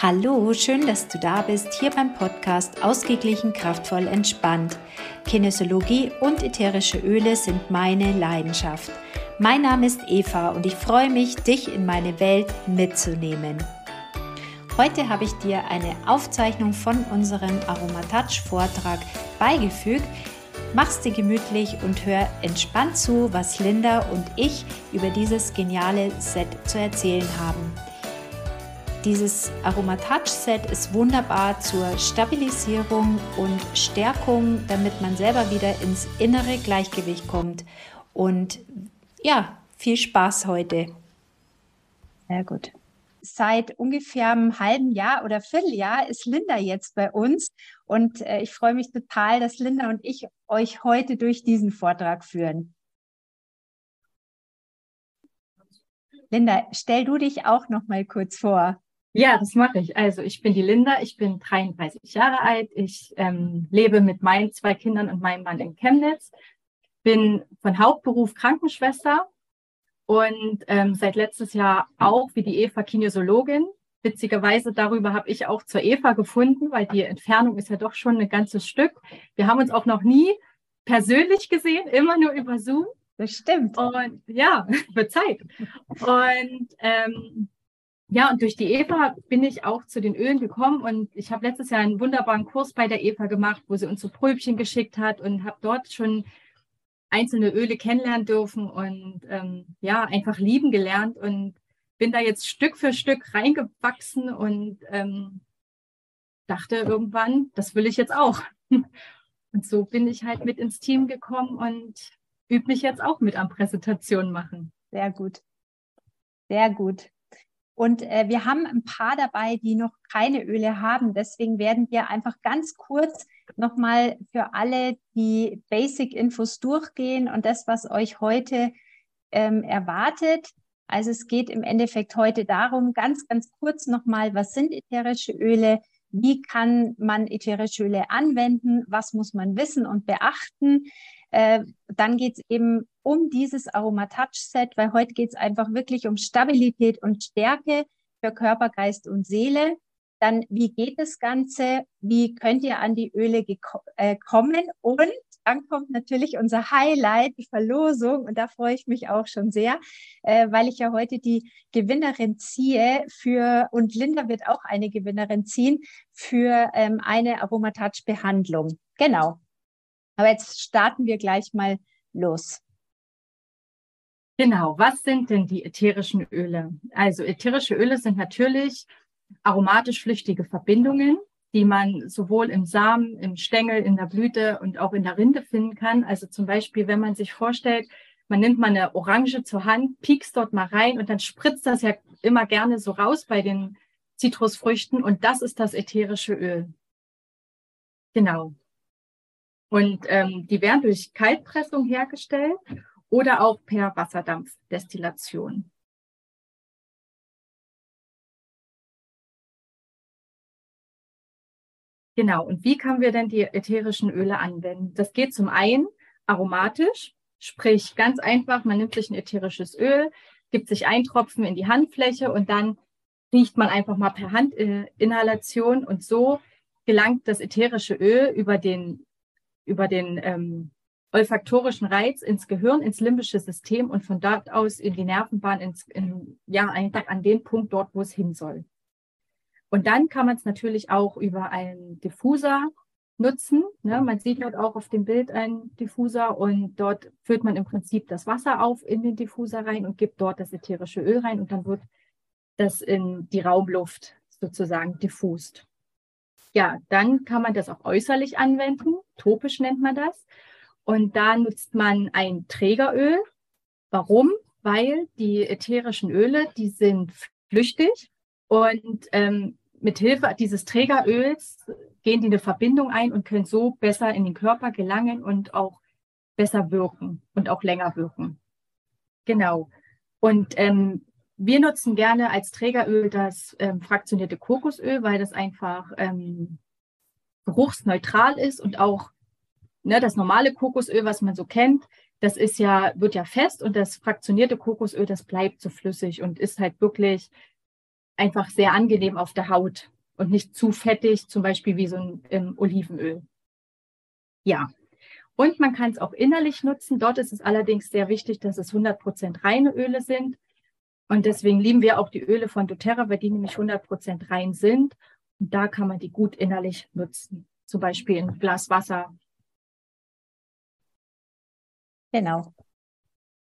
Hallo, schön, dass du da bist, hier beim Podcast Ausgeglichen, kraftvoll, entspannt. Kinesiologie und ätherische Öle sind meine Leidenschaft. Mein Name ist Eva und ich freue mich, dich in meine Welt mitzunehmen. Heute habe ich dir eine Aufzeichnung von unserem Aromatouch-Vortrag beigefügt. Mach's dir gemütlich und hör entspannt zu, was Linda und ich über dieses geniale Set zu erzählen haben. Dieses Aromatouch-Set ist wunderbar zur Stabilisierung und Stärkung, damit man selber wieder ins innere Gleichgewicht kommt. Und ja, viel Spaß heute. Sehr gut. Seit ungefähr einem halben Jahr oder Vierteljahr ist Linda jetzt bei uns und äh, ich freue mich total, dass Linda und ich euch heute durch diesen Vortrag führen. Linda, stell du dich auch noch mal kurz vor. Ja, das mache ich. Also ich bin die Linda, ich bin 33 Jahre alt, ich ähm, lebe mit meinen zwei Kindern und meinem Mann in Chemnitz, bin von Hauptberuf Krankenschwester und ähm, seit letztes Jahr auch wie die Eva Kinesiologin. Witzigerweise darüber habe ich auch zur Eva gefunden, weil die Entfernung ist ja doch schon ein ganzes Stück. Wir haben uns auch noch nie persönlich gesehen, immer nur über Zoom. Das stimmt. Und ja, wird Zeit. Und ähm, ja, und durch die Eva bin ich auch zu den Ölen gekommen und ich habe letztes Jahr einen wunderbaren Kurs bei der Eva gemacht, wo sie uns so Pröbchen geschickt hat und habe dort schon einzelne Öle kennenlernen dürfen und ähm, ja, einfach lieben gelernt und bin da jetzt Stück für Stück reingewachsen und ähm, dachte irgendwann, das will ich jetzt auch. Und so bin ich halt mit ins Team gekommen und übe mich jetzt auch mit am Präsentation machen. Sehr gut. Sehr gut. Und äh, wir haben ein paar dabei, die noch keine Öle haben. Deswegen werden wir einfach ganz kurz nochmal für alle die Basic-Infos durchgehen und das, was euch heute ähm, erwartet. Also es geht im Endeffekt heute darum, ganz, ganz kurz nochmal, was sind ätherische Öle? Wie kann man ätherische Öle anwenden? Was muss man wissen und beachten? Äh, dann geht es eben um dieses Aromatouch-Set, weil heute geht es einfach wirklich um Stabilität und Stärke für Körper, Geist und Seele. Dann, wie geht das Ganze? Wie könnt ihr an die Öle äh, kommen? Und dann kommt natürlich unser Highlight, die Verlosung. Und da freue ich mich auch schon sehr, äh, weil ich ja heute die Gewinnerin ziehe für, und Linda wird auch eine Gewinnerin ziehen für ähm, eine Aromatouch-Behandlung. Genau. Aber jetzt starten wir gleich mal los. Genau, was sind denn die ätherischen Öle? Also ätherische Öle sind natürlich aromatisch flüchtige Verbindungen, die man sowohl im Samen, im Stängel, in der Blüte und auch in der Rinde finden kann. Also zum Beispiel, wenn man sich vorstellt, man nimmt mal eine Orange zur Hand, piekst dort mal rein und dann spritzt das ja immer gerne so raus bei den Zitrusfrüchten und das ist das ätherische Öl. Genau. Und ähm, die werden durch Kaltpressung hergestellt oder auch per Wasserdampfdestillation. Genau, und wie können wir denn die ätherischen Öle anwenden? Das geht zum einen aromatisch, sprich ganz einfach, man nimmt sich ein ätherisches Öl, gibt sich ein Tropfen in die Handfläche und dann riecht man einfach mal per Handinhalation und so gelangt das ätherische Öl über den über den ähm, olfaktorischen Reiz ins Gehirn, ins limbische System und von dort aus in die Nervenbahn, ins, in, ja, einfach an den Punkt dort, wo es hin soll. Und dann kann man es natürlich auch über einen Diffuser nutzen. Ne? Man sieht dort auch auf dem Bild einen Diffuser und dort füllt man im Prinzip das Wasser auf in den Diffuser rein und gibt dort das ätherische Öl rein und dann wird das in die Raumluft sozusagen diffust. Ja, dann kann man das auch äußerlich anwenden. Topisch nennt man das. Und da nutzt man ein Trägeröl. Warum? Weil die ätherischen Öle, die sind flüchtig und ähm, mit Hilfe dieses Trägeröls gehen die eine Verbindung ein und können so besser in den Körper gelangen und auch besser wirken und auch länger wirken. Genau. Und ähm, wir nutzen gerne als Trägeröl das ähm, fraktionierte Kokosöl, weil das einfach ähm, geruchsneutral ist und auch ne, das normale Kokosöl, was man so kennt, das ist ja, wird ja fest und das fraktionierte Kokosöl, das bleibt so flüssig und ist halt wirklich einfach sehr angenehm auf der Haut und nicht zu fettig, zum Beispiel wie so ein ähm, Olivenöl. Ja, und man kann es auch innerlich nutzen. Dort ist es allerdings sehr wichtig, dass es 100% reine Öle sind. Und deswegen lieben wir auch die Öle von doTERRA, weil die nämlich 100% rein sind. Und da kann man die gut innerlich nutzen. Zum Beispiel in Glas Wasser. Genau.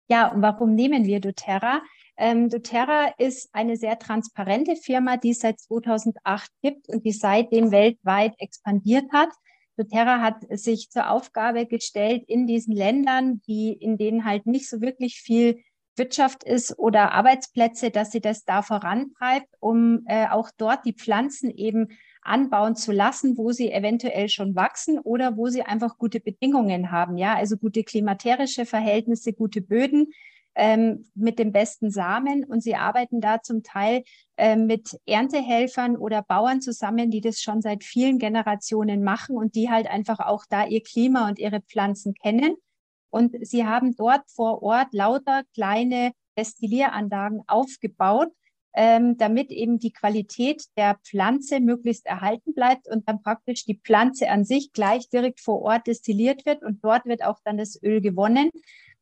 Ja, und warum nehmen wir doTERRA? Ähm, doTERRA ist eine sehr transparente Firma, die es seit 2008 gibt und die seitdem weltweit expandiert hat doTERRA hat sich zur Aufgabe gestellt, in diesen Ländern, die, in denen halt nicht so wirklich viel Wirtschaft ist oder Arbeitsplätze, dass sie das da vorantreibt, um äh, auch dort die Pflanzen eben anbauen zu lassen, wo sie eventuell schon wachsen oder wo sie einfach gute Bedingungen haben. Ja, also gute klimaterische Verhältnisse, gute Böden, ähm, mit dem besten Samen und sie arbeiten da zum Teil äh, mit Erntehelfern oder Bauern zusammen, die das schon seit vielen Generationen machen und die halt einfach auch da ihr Klima und ihre Pflanzen kennen. Und sie haben dort vor Ort lauter kleine Destillieranlagen aufgebaut, ähm, damit eben die Qualität der Pflanze möglichst erhalten bleibt und dann praktisch die Pflanze an sich gleich direkt vor Ort destilliert wird und dort wird auch dann das Öl gewonnen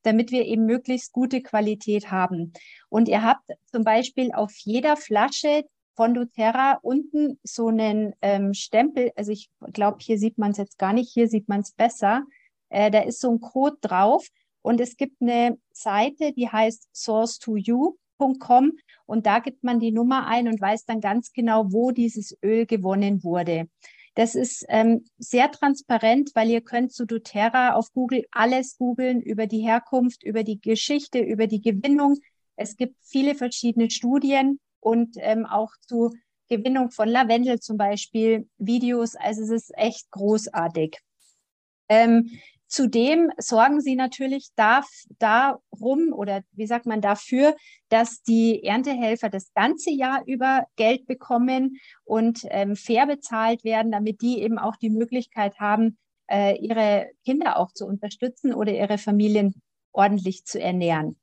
damit wir eben möglichst gute Qualität haben. Und ihr habt zum Beispiel auf jeder Flasche von doTERRA unten so einen ähm, Stempel, also ich glaube, hier sieht man es jetzt gar nicht, hier sieht man es besser. Äh, da ist so ein Code drauf und es gibt eine Seite, die heißt source2you.com und da gibt man die Nummer ein und weiß dann ganz genau, wo dieses Öl gewonnen wurde. Das ist ähm, sehr transparent, weil ihr könnt zu doTERRA auf Google alles googeln über die Herkunft, über die Geschichte, über die Gewinnung. Es gibt viele verschiedene Studien und ähm, auch zu Gewinnung von Lavendel zum Beispiel Videos. Also es ist echt großartig. Ähm, Zudem sorgen sie natürlich da, darum oder wie sagt man dafür, dass die Erntehelfer das ganze Jahr über Geld bekommen und ähm, fair bezahlt werden, damit die eben auch die Möglichkeit haben, äh, ihre Kinder auch zu unterstützen oder ihre Familien ordentlich zu ernähren.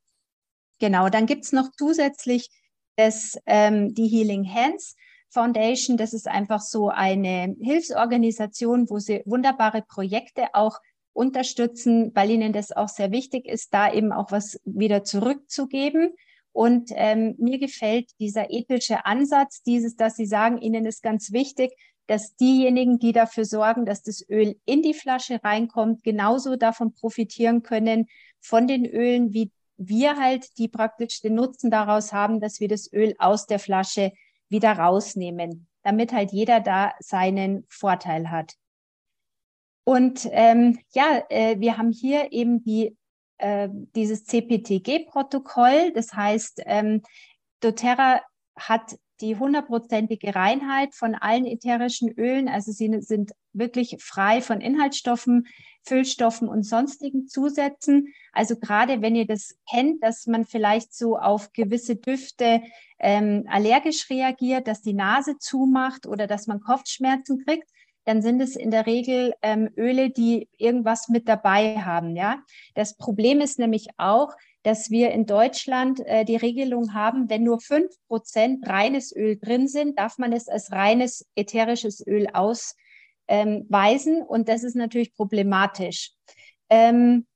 Genau, dann gibt's noch zusätzlich das, ähm, die Healing Hands. Foundation, das ist einfach so eine Hilfsorganisation, wo sie wunderbare Projekte auch unterstützen, weil ihnen das auch sehr wichtig ist, da eben auch was wieder zurückzugeben. Und ähm, mir gefällt dieser ethische Ansatz, dieses, dass sie sagen, ihnen ist ganz wichtig, dass diejenigen, die dafür sorgen, dass das Öl in die Flasche reinkommt, genauso davon profitieren können von den Ölen, wie wir halt, die praktisch den Nutzen daraus haben, dass wir das Öl aus der Flasche wieder rausnehmen, damit halt jeder da seinen Vorteil hat. Und ähm, ja, äh, wir haben hier eben die, äh, dieses CPTG-Protokoll. Das heißt, ähm, doTERRA hat die hundertprozentige Reinheit von allen ätherischen Ölen. Also sie sind wirklich frei von Inhaltsstoffen, Füllstoffen und sonstigen Zusätzen. Also gerade wenn ihr das kennt, dass man vielleicht so auf gewisse Düfte ähm, allergisch reagiert, dass die Nase zumacht oder dass man Kopfschmerzen kriegt, dann sind es in der Regel ähm, Öle, die irgendwas mit dabei haben. Ja, das Problem ist nämlich auch, dass wir in Deutschland äh, die Regelung haben, wenn nur fünf Prozent reines Öl drin sind, darf man es als reines ätherisches Öl ausweisen. Ähm, und das ist natürlich problematisch. Ähm,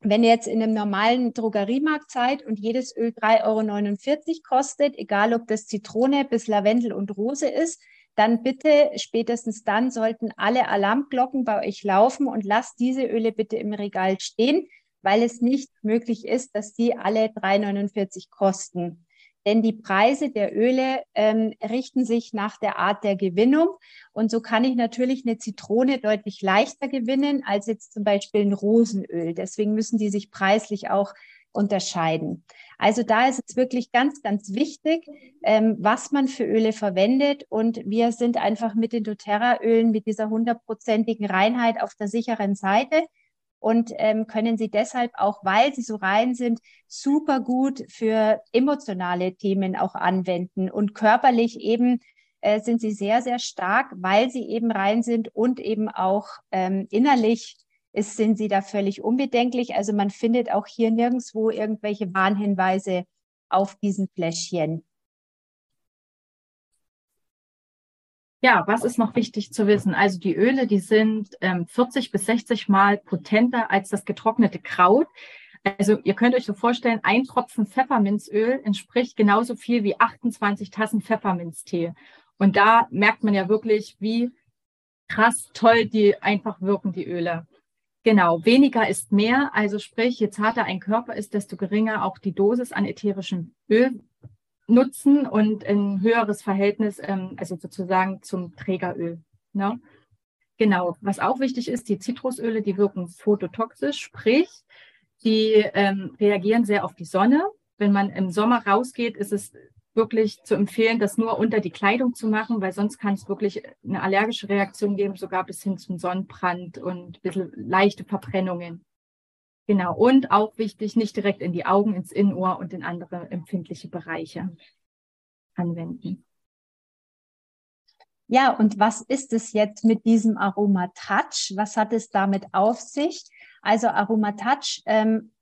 wenn ihr jetzt in einem normalen Drogeriemarkt seid und jedes Öl 3,49 Euro kostet, egal ob das Zitrone bis Lavendel und Rose ist, dann bitte, spätestens dann sollten alle Alarmglocken bei euch laufen und lasst diese Öle bitte im Regal stehen, weil es nicht möglich ist, dass die alle 3,49 kosten. Denn die Preise der Öle ähm, richten sich nach der Art der Gewinnung. Und so kann ich natürlich eine Zitrone deutlich leichter gewinnen als jetzt zum Beispiel ein Rosenöl. Deswegen müssen die sich preislich auch unterscheiden. Also da ist es wirklich ganz, ganz wichtig, ähm, was man für Öle verwendet. Und wir sind einfach mit den doTERRA-Ölen mit dieser hundertprozentigen Reinheit auf der sicheren Seite und ähm, können sie deshalb auch, weil sie so rein sind, super gut für emotionale Themen auch anwenden und körperlich eben äh, sind sie sehr, sehr stark, weil sie eben rein sind und eben auch ähm, innerlich ist, sind sie da völlig unbedenklich. Also man findet auch hier nirgendwo irgendwelche Warnhinweise auf diesen Fläschchen. Ja, was ist noch wichtig zu wissen? Also die Öle, die sind ähm, 40 bis 60 Mal potenter als das getrocknete Kraut. Also ihr könnt euch so vorstellen, ein Tropfen Pfefferminzöl entspricht genauso viel wie 28 Tassen Pfefferminztee. Und da merkt man ja wirklich, wie krass toll die einfach wirken, die Öle. Genau, weniger ist mehr. Also sprich, je zarter ein Körper ist, desto geringer auch die Dosis an ätherischem Öl nutzen und ein höheres Verhältnis, ähm, also sozusagen zum Trägeröl. Ne? Genau, was auch wichtig ist, die Zitrusöle, die wirken phototoxisch, sprich, die ähm, reagieren sehr auf die Sonne. Wenn man im Sommer rausgeht, ist es wirklich zu empfehlen, das nur unter die Kleidung zu machen, weil sonst kann es wirklich eine allergische Reaktion geben, sogar bis hin zum Sonnenbrand und ein bisschen leichte Verbrennungen. Genau. Und auch wichtig, nicht direkt in die Augen, ins Innenohr und in andere empfindliche Bereiche anwenden. Ja, und was ist es jetzt mit diesem Aroma Touch? Was hat es damit auf sich? Also Aroma Touch ähm,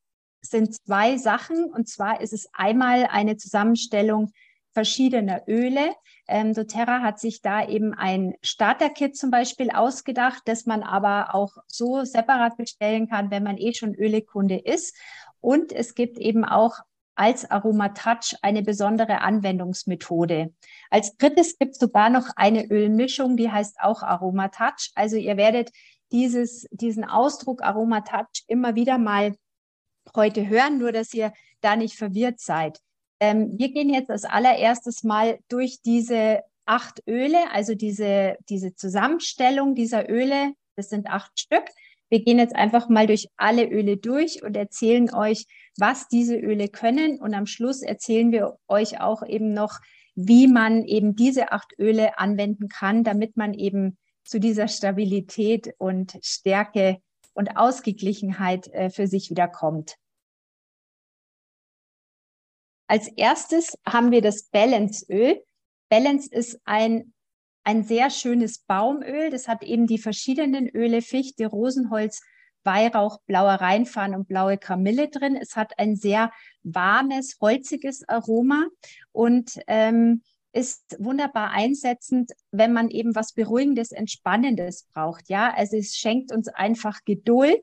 sind zwei Sachen. Und zwar ist es einmal eine Zusammenstellung verschiedener Öle. Ähm, doTERRA hat sich da eben ein Starter-Kit zum Beispiel ausgedacht, das man aber auch so separat bestellen kann, wenn man eh schon Ölekunde ist. Und es gibt eben auch als Aromatouch eine besondere Anwendungsmethode. Als drittes gibt es sogar noch eine Ölmischung, die heißt auch Aromatouch. Also ihr werdet dieses, diesen Ausdruck Aromatouch immer wieder mal heute hören, nur dass ihr da nicht verwirrt seid. Ähm, wir gehen jetzt als allererstes mal durch diese acht Öle, also diese, diese Zusammenstellung dieser Öle. Das sind acht Stück. Wir gehen jetzt einfach mal durch alle Öle durch und erzählen euch, was diese Öle können. Und am Schluss erzählen wir euch auch eben noch, wie man eben diese acht Öle anwenden kann, damit man eben zu dieser Stabilität und Stärke und Ausgeglichenheit äh, für sich wieder kommt. Als erstes haben wir das Balance-Öl. Balance ist ein, ein sehr schönes Baumöl. Das hat eben die verschiedenen Öle, Fichte, Rosenholz, Weihrauch, blauer Rheinfarn und blaue Kamille drin. Es hat ein sehr warmes, holziges Aroma und ähm, ist wunderbar einsetzend, wenn man eben was Beruhigendes, Entspannendes braucht. Ja, also es schenkt uns einfach Geduld.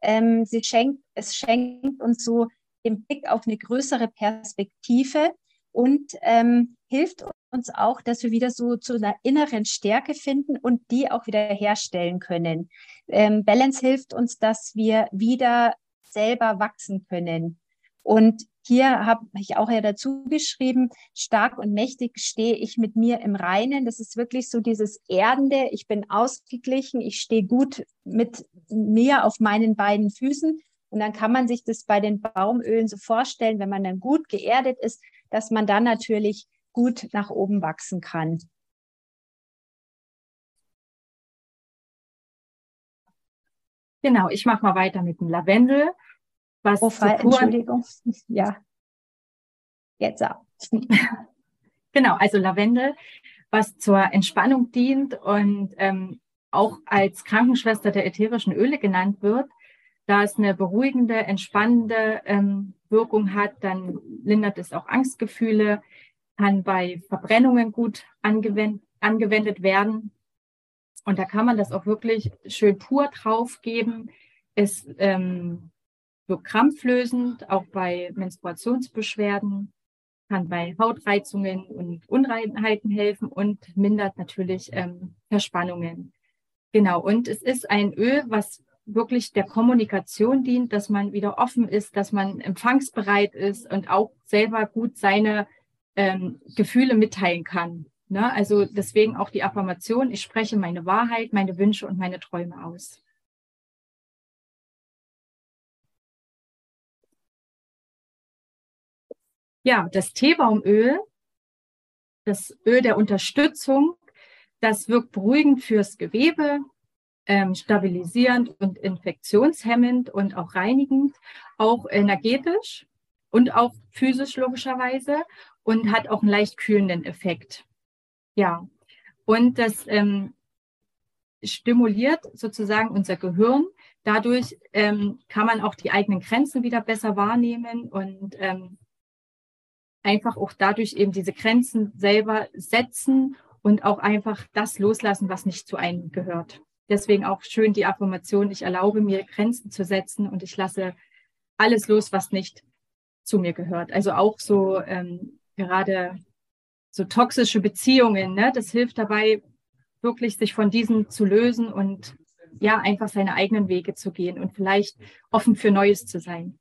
Ähm, sie schenkt, es schenkt uns so den Blick auf eine größere Perspektive und ähm, hilft uns auch, dass wir wieder so zu einer inneren Stärke finden und die auch wieder herstellen können. Ähm, Balance hilft uns, dass wir wieder selber wachsen können. Und hier habe ich auch ja dazu geschrieben, stark und mächtig stehe ich mit mir im Reinen. Das ist wirklich so dieses Erdende. Ich bin ausgeglichen. Ich stehe gut mit mir auf meinen beiden Füßen und dann kann man sich das bei den Baumölen so vorstellen, wenn man dann gut geerdet ist, dass man dann natürlich gut nach oben wachsen kann. Genau, ich mache mal weiter mit dem Lavendel. Was Fall, Entschuldigung. Ja. Jetzt auch. genau, also Lavendel, was zur Entspannung dient und ähm, auch als Krankenschwester der ätherischen Öle genannt wird, da es eine beruhigende, entspannende ähm, Wirkung hat, dann lindert es auch Angstgefühle, kann bei Verbrennungen gut angewend, angewendet werden. Und da kann man das auch wirklich schön pur draufgeben. Es ähm, wirkt krampflösend, auch bei Menstruationsbeschwerden, kann bei Hautreizungen und Unreinheiten helfen und mindert natürlich ähm, Verspannungen. Genau, und es ist ein Öl, was wirklich der Kommunikation dient, dass man wieder offen ist, dass man empfangsbereit ist und auch selber gut seine ähm, Gefühle mitteilen kann. Ne? Also deswegen auch die Affirmation, ich spreche meine Wahrheit, meine Wünsche und meine Träume aus. Ja, das Teebaumöl, das Öl der Unterstützung, das wirkt beruhigend fürs Gewebe, ähm, stabilisierend und infektionshemmend und auch reinigend, auch energetisch und auch physisch logischerweise und hat auch einen leicht kühlenden Effekt. Ja, und das ähm, stimuliert sozusagen unser Gehirn. Dadurch ähm, kann man auch die eigenen Grenzen wieder besser wahrnehmen und ähm, einfach auch dadurch eben diese Grenzen selber setzen und auch einfach das loslassen, was nicht zu einem gehört. Deswegen auch schön die Affirmation, ich erlaube mir Grenzen zu setzen und ich lasse alles los, was nicht zu mir gehört. Also auch so ähm, gerade so toxische Beziehungen, ne? das hilft dabei, wirklich sich von diesen zu lösen und ja, einfach seine eigenen Wege zu gehen und vielleicht offen für Neues zu sein.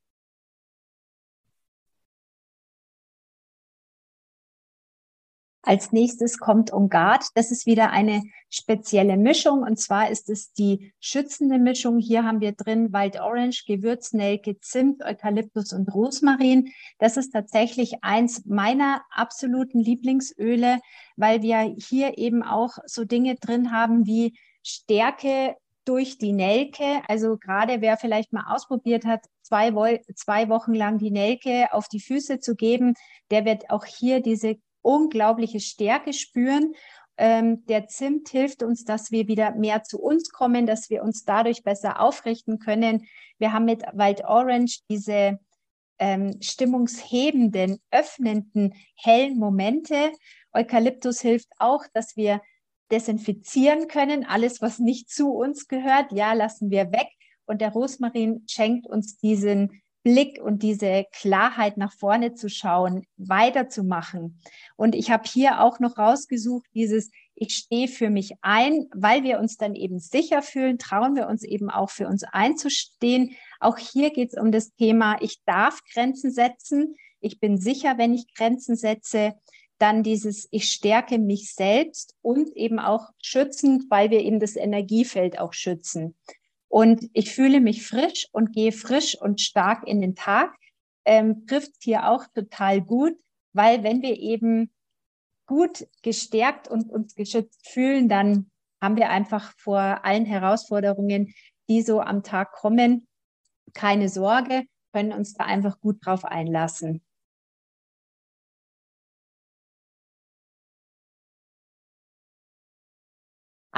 Als nächstes kommt Ongard. Das ist wieder eine spezielle Mischung. Und zwar ist es die schützende Mischung. Hier haben wir drin Wild Orange, Gewürznelke, Zimt, Eukalyptus und Rosmarin. Das ist tatsächlich eins meiner absoluten Lieblingsöle, weil wir hier eben auch so Dinge drin haben wie Stärke durch die Nelke. Also gerade wer vielleicht mal ausprobiert hat, zwei Wochen lang die Nelke auf die Füße zu geben, der wird auch hier diese unglaubliche Stärke spüren. Ähm, der Zimt hilft uns, dass wir wieder mehr zu uns kommen, dass wir uns dadurch besser aufrichten können. Wir haben mit Wild Orange diese ähm, stimmungshebenden, öffnenden, hellen Momente. Eukalyptus hilft auch, dass wir desinfizieren können. Alles, was nicht zu uns gehört, ja, lassen wir weg. Und der Rosmarin schenkt uns diesen Blick und diese Klarheit nach vorne zu schauen, weiterzumachen. Und ich habe hier auch noch rausgesucht, dieses ich stehe für mich ein, weil wir uns dann eben sicher fühlen, trauen wir uns eben auch für uns einzustehen. Auch hier geht es um das Thema, ich darf Grenzen setzen. Ich bin sicher, wenn ich Grenzen setze. Dann dieses, ich stärke mich selbst und eben auch schützend, weil wir eben das Energiefeld auch schützen. Und ich fühle mich frisch und gehe frisch und stark in den Tag. Ähm, trifft hier auch total gut, weil wenn wir eben gut gestärkt und uns geschützt fühlen, dann haben wir einfach vor allen Herausforderungen, die so am Tag kommen, keine Sorge, können uns da einfach gut drauf einlassen.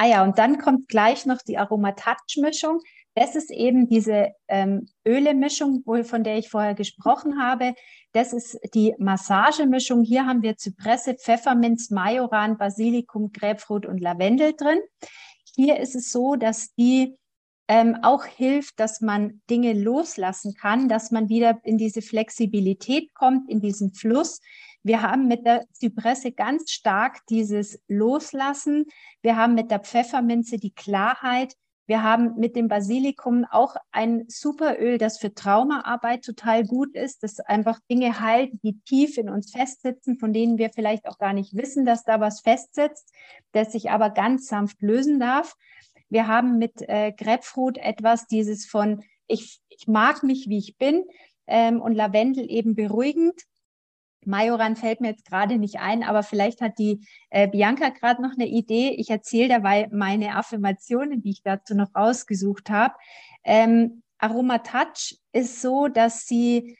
Ah ja, und dann kommt gleich noch die Aromatouch-Mischung. Das ist eben diese ähm, Öle-Mischung, von der ich vorher gesprochen habe. Das ist die Massagemischung. Hier haben wir Zypresse, Pfefferminz, Majoran, Basilikum, Grapefruit und Lavendel drin. Hier ist es so, dass die ähm, auch hilft, dass man Dinge loslassen kann, dass man wieder in diese Flexibilität kommt, in diesen Fluss. Wir haben mit der Zypresse ganz stark dieses Loslassen. Wir haben mit der Pfefferminze die Klarheit. Wir haben mit dem Basilikum auch ein Superöl, das für Traumaarbeit total gut ist, das einfach Dinge heilt, die tief in uns festsitzen, von denen wir vielleicht auch gar nicht wissen, dass da was festsitzt, das sich aber ganz sanft lösen darf. Wir haben mit äh, Grapefruit etwas, dieses von ich, ich mag mich, wie ich bin ähm, und Lavendel eben beruhigend. Majoran fällt mir jetzt gerade nicht ein, aber vielleicht hat die äh, Bianca gerade noch eine Idee. Ich erzähle dabei meine Affirmationen, die ich dazu noch rausgesucht habe. Ähm, Aromatouch ist so, dass sie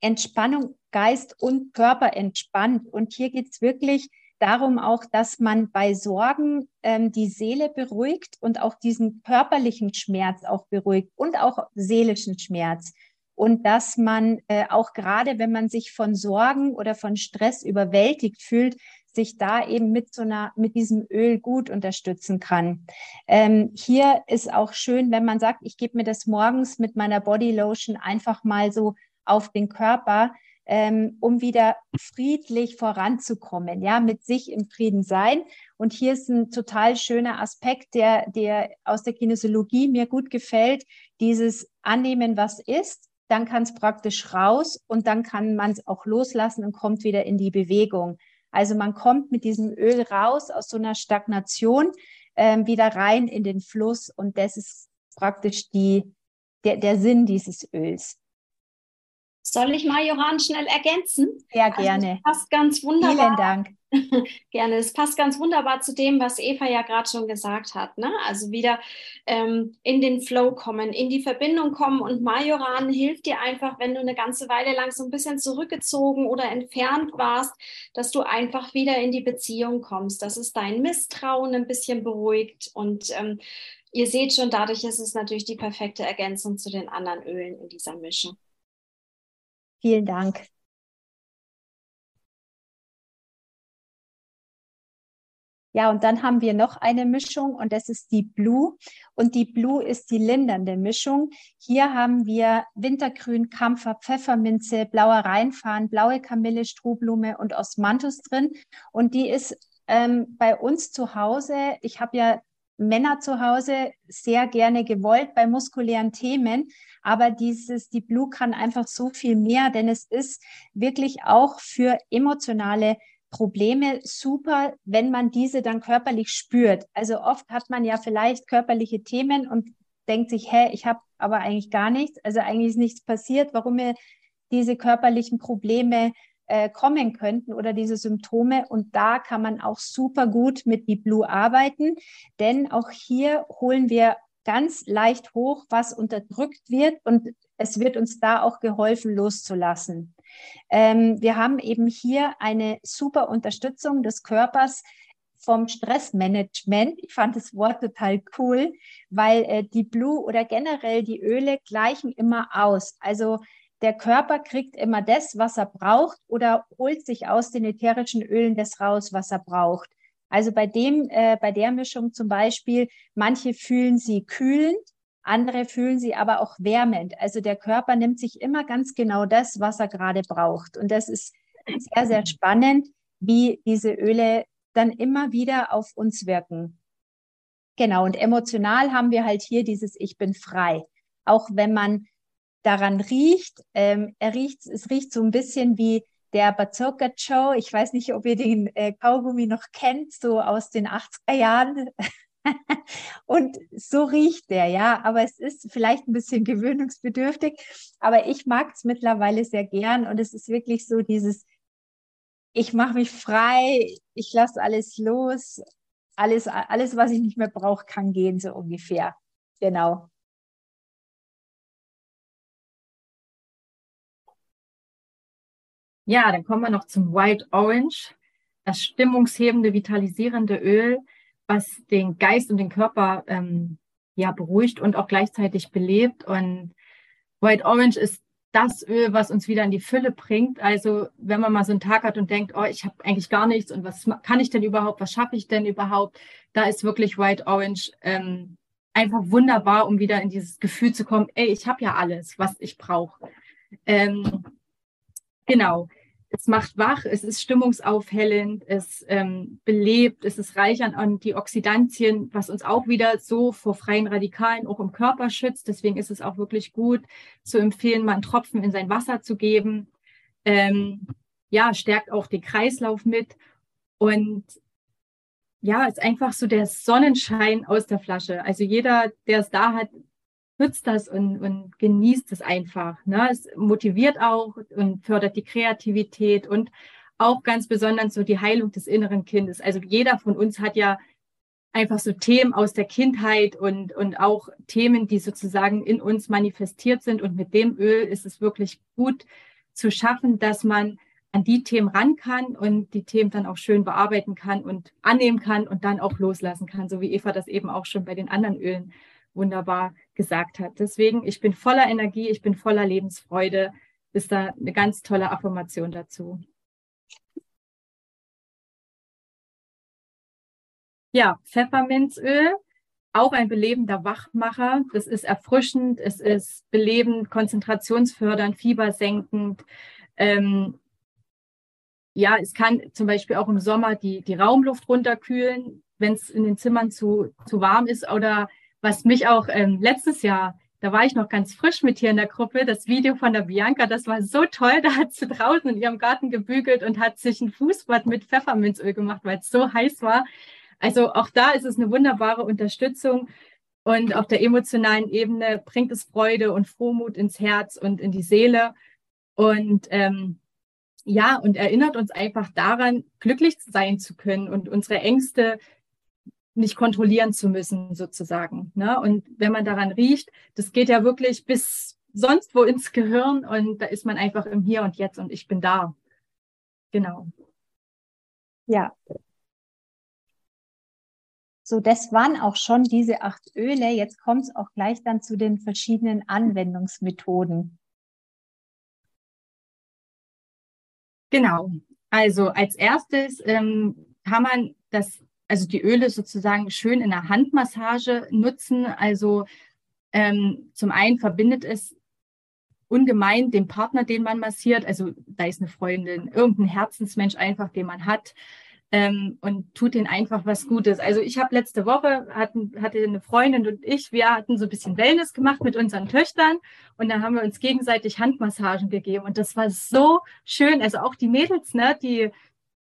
Entspannung, Geist und Körper entspannt. Und hier geht es wirklich darum auch, dass man bei Sorgen ähm, die Seele beruhigt und auch diesen körperlichen Schmerz auch beruhigt und auch seelischen Schmerz und dass man äh, auch gerade, wenn man sich von Sorgen oder von Stress überwältigt fühlt, sich da eben mit so einer, mit diesem Öl gut unterstützen kann. Ähm, hier ist auch schön, wenn man sagt, ich gebe mir das morgens mit meiner Body Lotion einfach mal so auf den Körper, ähm, um wieder friedlich voranzukommen, ja, mit sich im Frieden sein. Und hier ist ein total schöner Aspekt, der, der aus der Kinesiologie mir gut gefällt, dieses Annehmen, was ist, dann kann es praktisch raus und dann kann man es auch loslassen und kommt wieder in die Bewegung. Also man kommt mit diesem Öl raus aus so einer Stagnation ähm, wieder rein in den Fluss und das ist praktisch die, der, der Sinn dieses Öls. Soll ich mal Joran schnell ergänzen? Sehr also, gerne. Also passt ganz wunderbar. Vielen Dank. Gerne. Es passt ganz wunderbar zu dem, was Eva ja gerade schon gesagt hat. Ne? Also wieder ähm, in den Flow kommen, in die Verbindung kommen. Und Majoran hilft dir einfach, wenn du eine ganze Weile lang so ein bisschen zurückgezogen oder entfernt warst, dass du einfach wieder in die Beziehung kommst, dass es dein Misstrauen ein bisschen beruhigt. Und ähm, ihr seht schon, dadurch ist es natürlich die perfekte Ergänzung zu den anderen Ölen in dieser Mischung. Vielen Dank. Ja, und dann haben wir noch eine Mischung und das ist die Blue. Und die Blue ist die lindernde Mischung. Hier haben wir Wintergrün, Kampfer, Pfefferminze, blauer Rheinfahren, blaue Kamille, Strohblume und Osmanthus drin. Und die ist ähm, bei uns zu Hause. Ich habe ja Männer zu Hause sehr gerne gewollt bei muskulären Themen. Aber dieses, die Blue kann einfach so viel mehr, denn es ist wirklich auch für emotionale Probleme super, wenn man diese dann körperlich spürt. Also oft hat man ja vielleicht körperliche Themen und denkt sich, hä, ich habe aber eigentlich gar nichts. Also eigentlich ist nichts passiert, warum mir diese körperlichen Probleme äh, kommen könnten oder diese Symptome. Und da kann man auch super gut mit die Blue arbeiten, denn auch hier holen wir ganz leicht hoch, was unterdrückt wird und es wird uns da auch geholfen, loszulassen. Ähm, wir haben eben hier eine super Unterstützung des Körpers vom Stressmanagement. Ich fand das Wort total cool, weil äh, die Blue oder generell die Öle gleichen immer aus. Also der Körper kriegt immer das, was er braucht oder holt sich aus den ätherischen Ölen das raus, was er braucht. Also bei dem, äh, bei der Mischung zum Beispiel, manche fühlen sie kühlend, andere fühlen sie aber auch wärmend. Also der Körper nimmt sich immer ganz genau das, was er gerade braucht. Und das ist sehr, sehr spannend, wie diese Öle dann immer wieder auf uns wirken. Genau. Und emotional haben wir halt hier dieses Ich bin frei. Auch wenn man daran riecht. Ähm, er riecht, es riecht so ein bisschen wie der Bazooka Joe. Ich weiß nicht, ob ihr den äh, Kaugummi noch kennt, so aus den 80er Jahren. und so riecht der, ja. Aber es ist vielleicht ein bisschen gewöhnungsbedürftig. Aber ich mag es mittlerweile sehr gern. Und es ist wirklich so dieses, ich mache mich frei, ich lasse alles los. Alles, alles, was ich nicht mehr brauche, kann gehen, so ungefähr. Genau. Ja, dann kommen wir noch zum White Orange, das stimmungshebende, vitalisierende Öl, was den Geist und den Körper ähm, ja beruhigt und auch gleichzeitig belebt. Und White Orange ist das Öl, was uns wieder in die Fülle bringt. Also wenn man mal so einen Tag hat und denkt, oh, ich habe eigentlich gar nichts und was kann ich denn überhaupt, was schaffe ich denn überhaupt, da ist wirklich White Orange ähm, einfach wunderbar, um wieder in dieses Gefühl zu kommen, ey, ich habe ja alles, was ich brauche. Ähm, genau es macht wach, es ist stimmungsaufhellend, es ähm, belebt, es ist reich an Antioxidantien, was uns auch wieder so vor freien Radikalen auch im Körper schützt. Deswegen ist es auch wirklich gut zu empfehlen, mal einen Tropfen in sein Wasser zu geben. Ähm, ja, stärkt auch den Kreislauf mit und ja, ist einfach so der Sonnenschein aus der Flasche. Also jeder, der es da hat, nutzt das und, und genießt es einfach. Ne? Es motiviert auch und fördert die Kreativität und auch ganz besonders so die Heilung des inneren Kindes. Also jeder von uns hat ja einfach so Themen aus der Kindheit und, und auch Themen, die sozusagen in uns manifestiert sind. Und mit dem Öl ist es wirklich gut zu schaffen, dass man an die Themen ran kann und die Themen dann auch schön bearbeiten kann und annehmen kann und dann auch loslassen kann, so wie Eva das eben auch schon bei den anderen Ölen wunderbar gesagt hat. Deswegen, ich bin voller Energie, ich bin voller Lebensfreude, ist da eine ganz tolle Affirmation dazu. Ja, Pfefferminzöl, auch ein belebender Wachmacher. Das ist erfrischend, es ist belebend, konzentrationsfördernd, fiebersenkend. Ähm, ja, es kann zum Beispiel auch im Sommer die, die Raumluft runterkühlen, wenn es in den Zimmern zu, zu warm ist oder was mich auch ähm, letztes Jahr, da war ich noch ganz frisch mit hier in der Gruppe, das Video von der Bianca, das war so toll. Da hat sie draußen in ihrem Garten gebügelt und hat sich ein Fußbad mit Pfefferminzöl gemacht, weil es so heiß war. Also auch da ist es eine wunderbare Unterstützung. Und auf der emotionalen Ebene bringt es Freude und Frohmut ins Herz und in die Seele. Und ähm, ja, und erinnert uns einfach daran, glücklich sein zu können und unsere Ängste nicht kontrollieren zu müssen, sozusagen. Ne? Und wenn man daran riecht, das geht ja wirklich bis sonst wo ins Gehirn und da ist man einfach im Hier und Jetzt und ich bin da. Genau. Ja. So, das waren auch schon diese acht Öle. Jetzt kommt es auch gleich dann zu den verschiedenen Anwendungsmethoden. Genau. Also als erstes ähm, kann man das also die Öle sozusagen schön in der Handmassage nutzen. Also ähm, zum einen verbindet es ungemein den Partner, den man massiert. Also da ist eine Freundin, irgendein Herzensmensch einfach, den man hat. Ähm, und tut ihnen einfach was Gutes. Also ich habe letzte Woche, hatten, hatte eine Freundin und ich, wir hatten so ein bisschen Wellness gemacht mit unseren Töchtern und dann haben wir uns gegenseitig Handmassagen gegeben und das war so schön. Also auch die Mädels, ne, die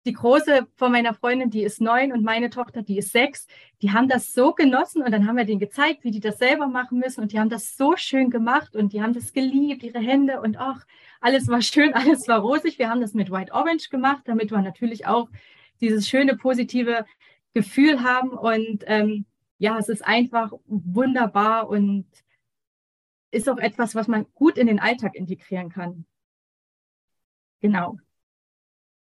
die große von meiner Freundin, die ist neun und meine Tochter, die ist sechs, die haben das so genossen und dann haben wir denen gezeigt, wie die das selber machen müssen und die haben das so schön gemacht und die haben das geliebt, ihre Hände und ach, alles war schön, alles war rosig. Wir haben das mit White Orange gemacht, damit wir natürlich auch dieses schöne, positive Gefühl haben und ähm, ja, es ist einfach wunderbar und ist auch etwas, was man gut in den Alltag integrieren kann. Genau.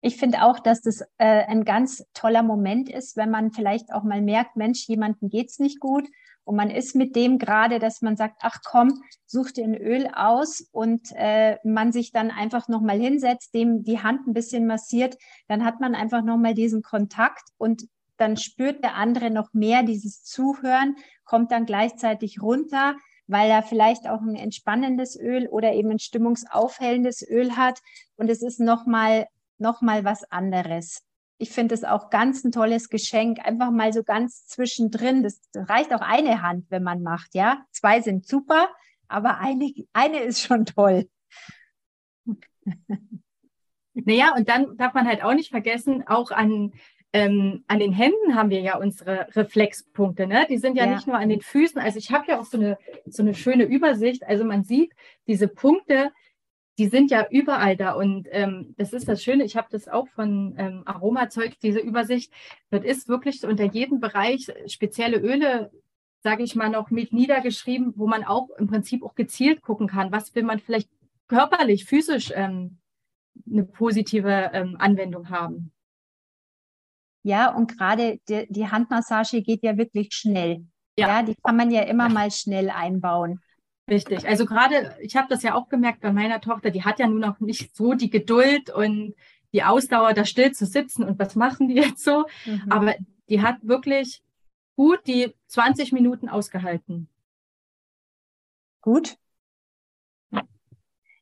Ich finde auch, dass das äh, ein ganz toller Moment ist, wenn man vielleicht auch mal merkt, Mensch, jemandem geht's nicht gut und man ist mit dem gerade, dass man sagt, ach komm, such dir ein Öl aus und äh, man sich dann einfach nochmal hinsetzt, dem die Hand ein bisschen massiert, dann hat man einfach nochmal diesen Kontakt und dann spürt der andere noch mehr dieses Zuhören, kommt dann gleichzeitig runter, weil er vielleicht auch ein entspannendes Öl oder eben ein stimmungsaufhellendes Öl hat. Und es ist nochmal nochmal was anderes. Ich finde es auch ganz ein tolles Geschenk, einfach mal so ganz zwischendrin. Das reicht auch eine Hand, wenn man macht, ja. Zwei sind super, aber eine, eine ist schon toll. Naja, und dann darf man halt auch nicht vergessen, auch an, ähm, an den Händen haben wir ja unsere Reflexpunkte, ne? Die sind ja, ja. nicht nur an den Füßen. Also ich habe ja auch so eine, so eine schöne Übersicht. Also man sieht diese Punkte, die sind ja überall da. Und ähm, das ist das Schöne, ich habe das auch von ähm, Aromazeug, diese Übersicht. Das ist wirklich unter jedem Bereich spezielle Öle, sage ich mal, noch mit niedergeschrieben, wo man auch im Prinzip auch gezielt gucken kann, was will man vielleicht körperlich, physisch ähm, eine positive ähm, Anwendung haben. Ja, und gerade die, die Handmassage geht ja wirklich schnell. Ja. ja, die kann man ja immer mal schnell einbauen. Richtig. Also gerade, ich habe das ja auch gemerkt bei meiner Tochter, die hat ja nun noch nicht so die Geduld und die Ausdauer, da still zu sitzen und was machen die jetzt so. Mhm. Aber die hat wirklich gut die 20 Minuten ausgehalten. Gut.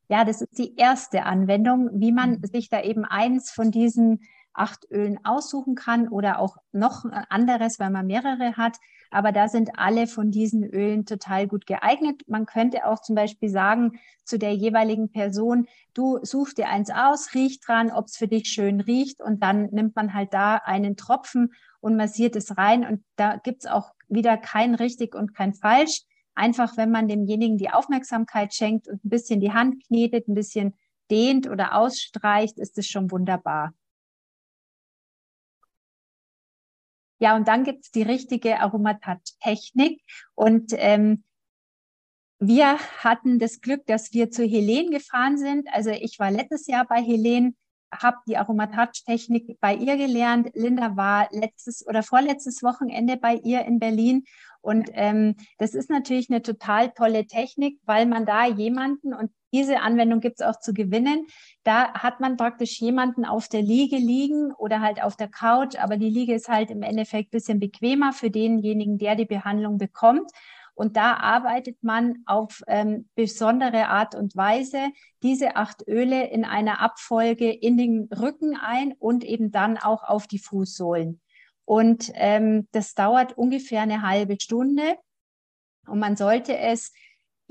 Ja, das ist die erste Anwendung, wie man mhm. sich da eben eins von diesen acht Ölen aussuchen kann oder auch noch anderes, weil man mehrere hat. Aber da sind alle von diesen Ölen total gut geeignet. Man könnte auch zum Beispiel sagen zu der jeweiligen Person, du suchst dir eins aus, riech dran, ob es für dich schön riecht und dann nimmt man halt da einen Tropfen und massiert es rein und da gibt's auch wieder kein richtig und kein falsch. Einfach, wenn man demjenigen die Aufmerksamkeit schenkt und ein bisschen die Hand knetet, ein bisschen dehnt oder ausstreicht, ist es schon wunderbar. Ja, und dann gibt's die richtige Aromatat-Technik. Und ähm, wir hatten das Glück, dass wir zu Helen gefahren sind. Also ich war letztes Jahr bei Helen, habe die Aromatouch-Technik bei ihr gelernt. Linda war letztes oder vorletztes Wochenende bei ihr in Berlin. Und ähm, das ist natürlich eine total tolle Technik, weil man da jemanden, und diese Anwendung gibt es auch zu gewinnen. Da hat man praktisch jemanden auf der Liege liegen oder halt auf der Couch, aber die Liege ist halt im Endeffekt ein bisschen bequemer für denjenigen, der die Behandlung bekommt. Und da arbeitet man auf ähm, besondere Art und Weise diese acht Öle in einer Abfolge in den Rücken ein und eben dann auch auf die Fußsohlen. Und ähm, das dauert ungefähr eine halbe Stunde. Und man sollte es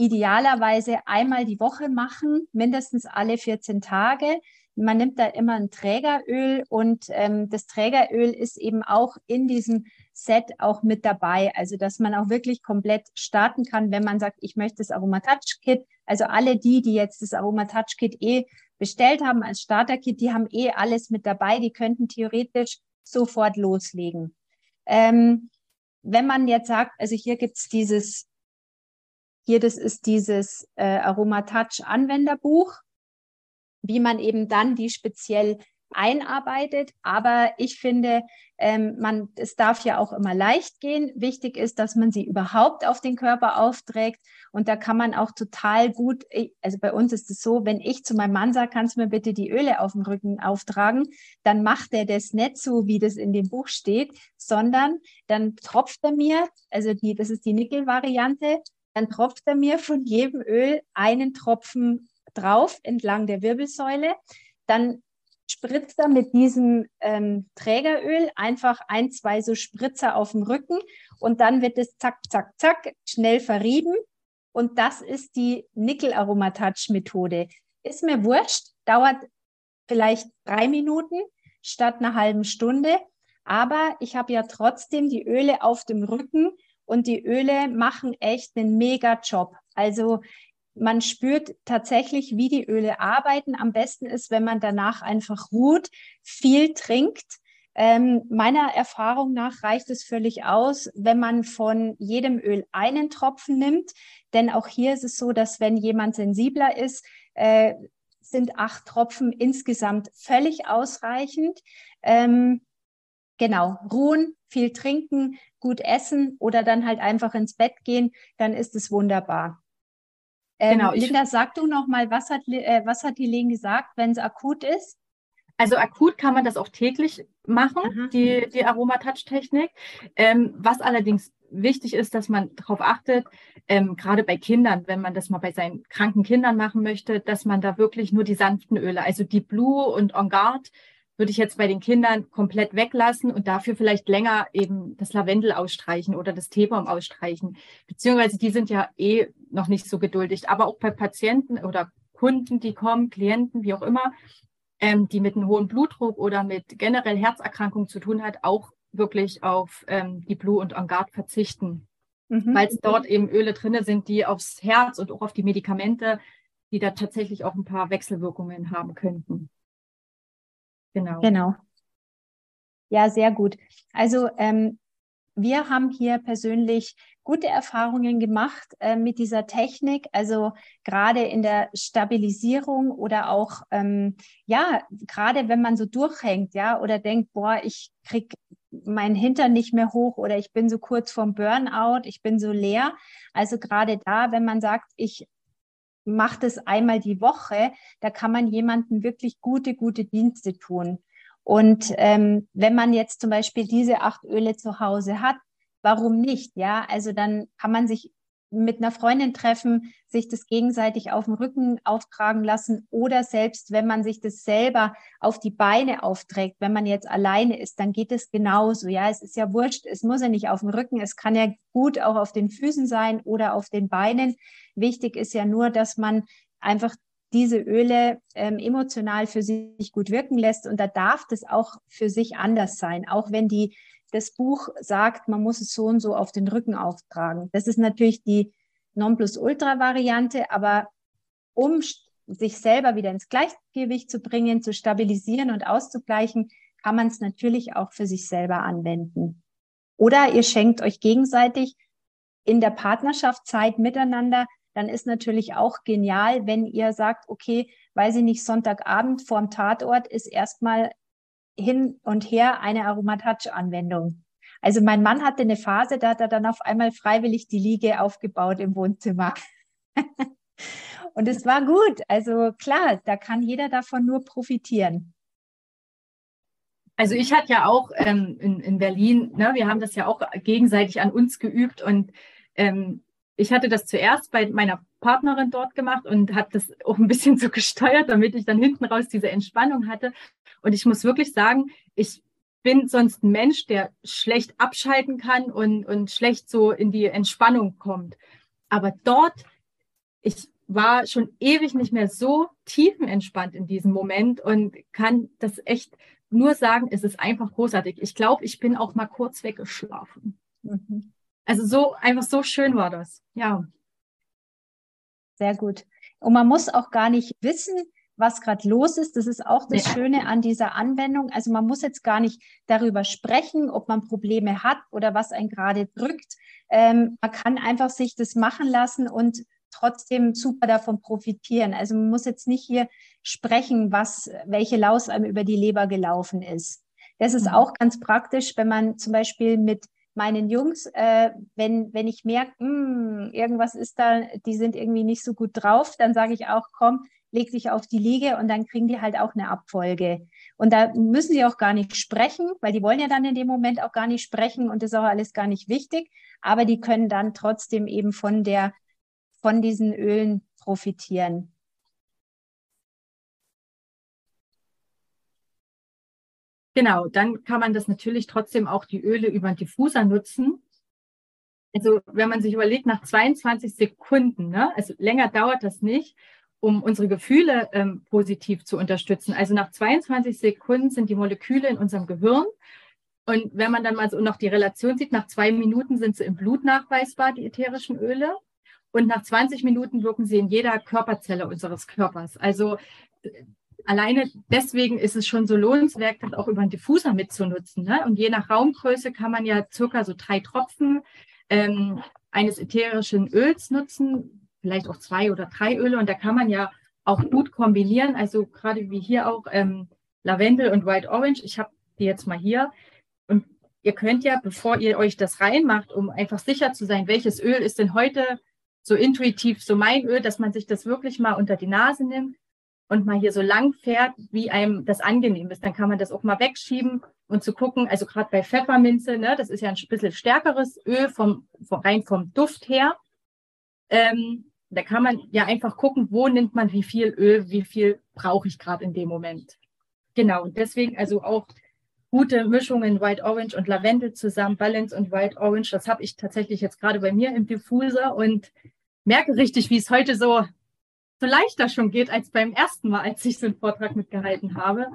idealerweise einmal die Woche machen, mindestens alle 14 Tage. Man nimmt da immer ein Trägeröl und ähm, das Trägeröl ist eben auch in diesem Set auch mit dabei. Also dass man auch wirklich komplett starten kann, wenn man sagt, ich möchte das Aromatouch Kit. Also alle die, die jetzt das Aromatouch Kit eh bestellt haben als Starter-Kit, die haben eh alles mit dabei. Die könnten theoretisch sofort loslegen. Ähm, wenn man jetzt sagt, also hier gibt's dieses hier, das ist dieses äh, Aromatouch Anwenderbuch, wie man eben dann die speziell einarbeitet. Aber ich finde, ähm, man, es darf ja auch immer leicht gehen. Wichtig ist, dass man sie überhaupt auf den Körper aufträgt. Und da kann man auch total gut, also bei uns ist es so, wenn ich zu meinem Mann sage, kannst du mir bitte die Öle auf dem Rücken auftragen, dann macht er das nicht so, wie das in dem Buch steht, sondern dann tropft er mir, also die, das ist die Nickel-Variante, dann tropft er mir von jedem Öl einen Tropfen drauf entlang der Wirbelsäule. Dann spritzt er mit diesem ähm, Trägeröl einfach ein, zwei so Spritzer auf dem Rücken und dann wird es zack, zack, zack schnell verrieben. Und das ist die Nickel-Aromatouch-Methode. Ist mir wurscht, dauert vielleicht drei Minuten statt einer halben Stunde. Aber ich habe ja trotzdem die Öle auf dem Rücken und die Öle machen echt einen mega Job. Also man spürt tatsächlich, wie die Öle arbeiten. Am besten ist, wenn man danach einfach ruht, viel trinkt. Ähm, meiner Erfahrung nach reicht es völlig aus, wenn man von jedem Öl einen Tropfen nimmt. Denn auch hier ist es so, dass wenn jemand sensibler ist, äh, sind acht Tropfen insgesamt völlig ausreichend. Ähm, genau, ruhen, viel trinken, gut essen oder dann halt einfach ins Bett gehen, dann ist es wunderbar. Ähm, genau, Linda, sag du noch mal, was hat, äh, was hat die Len gesagt, wenn es akut ist? Also akut kann man das auch täglich machen, mhm. die, die Aromatouch-Technik. Ähm, was allerdings wichtig ist, dass man darauf achtet, ähm, gerade bei Kindern, wenn man das mal bei seinen kranken Kindern machen möchte, dass man da wirklich nur die sanften Öle, also die Blue und On Guard, würde ich jetzt bei den Kindern komplett weglassen und dafür vielleicht länger eben das Lavendel ausstreichen oder das Teebaum ausstreichen. Beziehungsweise die sind ja eh noch nicht so geduldig. Aber auch bei Patienten oder Kunden, die kommen, Klienten, wie auch immer, ähm, die mit einem hohen Blutdruck oder mit generell Herzerkrankungen zu tun hat, auch wirklich auf ähm, die Blue und On Guard verzichten. Mhm. Weil es dort eben Öle drin sind, die aufs Herz und auch auf die Medikamente, die da tatsächlich auch ein paar Wechselwirkungen haben könnten. Genau. Genau. Ja, sehr gut. Also ähm, wir haben hier persönlich gute Erfahrungen gemacht äh, mit dieser Technik, also gerade in der Stabilisierung oder auch, ähm, ja, gerade wenn man so durchhängt, ja, oder denkt, boah, ich krieg meinen Hintern nicht mehr hoch oder ich bin so kurz vorm Burnout, ich bin so leer. Also gerade da, wenn man sagt, ich macht es einmal die Woche, da kann man jemandem wirklich gute, gute Dienste tun. Und ähm, wenn man jetzt zum Beispiel diese acht Öle zu Hause hat, warum nicht? Ja, also dann kann man sich mit einer Freundin treffen, sich das gegenseitig auf dem Rücken auftragen lassen oder selbst wenn man sich das selber auf die Beine aufträgt, wenn man jetzt alleine ist, dann geht es genauso. Ja, es ist ja wurscht, es muss ja nicht auf dem Rücken, es kann ja gut auch auf den Füßen sein oder auf den Beinen. Wichtig ist ja nur, dass man einfach diese Öle ähm, emotional für sich gut wirken lässt und da darf das auch für sich anders sein, auch wenn die das Buch sagt, man muss es so und so auf den Rücken auftragen. Das ist natürlich die Nonplusultra-Variante, aber um sich selber wieder ins Gleichgewicht zu bringen, zu stabilisieren und auszugleichen, kann man es natürlich auch für sich selber anwenden. Oder ihr schenkt euch gegenseitig in der Partnerschaft Zeit miteinander. Dann ist natürlich auch genial, wenn ihr sagt, okay, weiß ich nicht, Sonntagabend vorm Tatort ist erstmal hin und her eine Aromatouch-Anwendung. Also mein Mann hatte eine Phase, da hat er dann auf einmal freiwillig die Liege aufgebaut im Wohnzimmer. und es war gut. Also klar, da kann jeder davon nur profitieren. Also ich hatte ja auch ähm, in, in Berlin, ne, wir haben das ja auch gegenseitig an uns geübt und ähm, ich hatte das zuerst bei meiner Partnerin dort gemacht und habe das auch ein bisschen so gesteuert, damit ich dann hinten raus diese Entspannung hatte. Und ich muss wirklich sagen, ich bin sonst ein Mensch, der schlecht abschalten kann und, und schlecht so in die Entspannung kommt. Aber dort, ich war schon ewig nicht mehr so tiefenentspannt in diesem Moment und kann das echt nur sagen, es ist einfach großartig. Ich glaube, ich bin auch mal kurz weggeschlafen. Mhm. Also so einfach so schön war das. Ja. Sehr gut. Und man muss auch gar nicht wissen, was gerade los ist. Das ist auch das ja. Schöne an dieser Anwendung. Also man muss jetzt gar nicht darüber sprechen, ob man Probleme hat oder was einen gerade drückt. Ähm, man kann einfach sich das machen lassen und trotzdem super davon profitieren. Also man muss jetzt nicht hier sprechen, was, welche Laus einem über die Leber gelaufen ist. Das ist mhm. auch ganz praktisch, wenn man zum Beispiel mit meinen Jungs, äh, wenn, wenn ich merke, hm, irgendwas ist da, die sind irgendwie nicht so gut drauf, dann sage ich auch, komm, leg dich auf die Liege und dann kriegen die halt auch eine Abfolge. Und da müssen sie auch gar nicht sprechen, weil die wollen ja dann in dem Moment auch gar nicht sprechen und das ist auch alles gar nicht wichtig. Aber die können dann trotzdem eben von der, von diesen Ölen profitieren. Genau, dann kann man das natürlich trotzdem auch die Öle über den Diffuser nutzen. Also wenn man sich überlegt, nach 22 Sekunden, ne, also länger dauert das nicht, um unsere Gefühle ähm, positiv zu unterstützen. Also nach 22 Sekunden sind die Moleküle in unserem Gehirn. Und wenn man dann mal so noch die Relation sieht, nach zwei Minuten sind sie im Blut nachweisbar, die ätherischen Öle. Und nach 20 Minuten wirken sie in jeder Körperzelle unseres Körpers. Also alleine deswegen ist es schon so lohnenswert, das auch über einen Diffuser mitzunutzen. Ne? Und je nach Raumgröße kann man ja circa so drei Tropfen ähm, eines ätherischen Öls nutzen, vielleicht auch zwei oder drei Öle. Und da kann man ja auch gut kombinieren. Also gerade wie hier auch ähm, Lavendel und White Orange. Ich habe die jetzt mal hier. Und ihr könnt ja, bevor ihr euch das reinmacht, um einfach sicher zu sein, welches Öl ist denn heute so intuitiv so mein Öl, dass man sich das wirklich mal unter die Nase nimmt und mal hier so lang fährt, wie einem das angenehm ist. Dann kann man das auch mal wegschieben und zu gucken, also gerade bei Pfefferminze, ne, das ist ja ein bisschen stärkeres Öl vom, vom rein vom Duft her. Ähm, da kann man ja einfach gucken, wo nimmt man wie viel Öl, wie viel brauche ich gerade in dem Moment. Genau, und deswegen also auch gute Mischungen White Orange und Lavendel zusammen, Balance und White Orange, das habe ich tatsächlich jetzt gerade bei mir im Diffuser und merke richtig, wie es heute so so leichter schon geht als beim ersten Mal, als ich so einen Vortrag mitgehalten habe.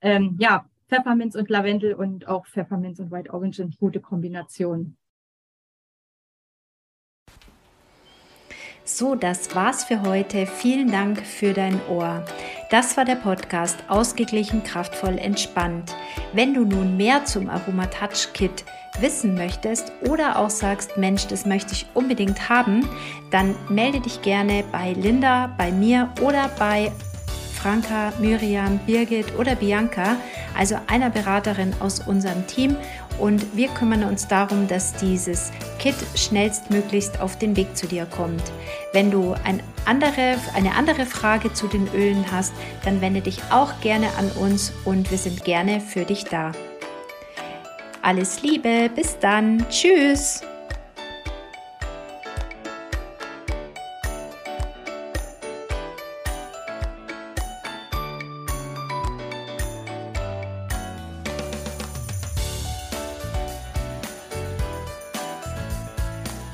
Ähm, ja, Pfefferminz und Lavendel und auch Pfefferminz und White Orange sind gute Kombinationen. So, das war's für heute. Vielen Dank für dein Ohr. Das war der Podcast Ausgeglichen, kraftvoll, entspannt. Wenn du nun mehr zum Aroma Touch Kit wissen möchtest oder auch sagst, Mensch, das möchte ich unbedingt haben, dann melde dich gerne bei Linda, bei mir oder bei Franka, Miriam, Birgit oder Bianca, also einer Beraterin aus unserem Team. Und wir kümmern uns darum, dass dieses Kit schnellstmöglichst auf den Weg zu dir kommt. Wenn du ein andere, eine andere Frage zu den Ölen hast, dann wende dich auch gerne an uns und wir sind gerne für dich da. Alles Liebe, bis dann, tschüss.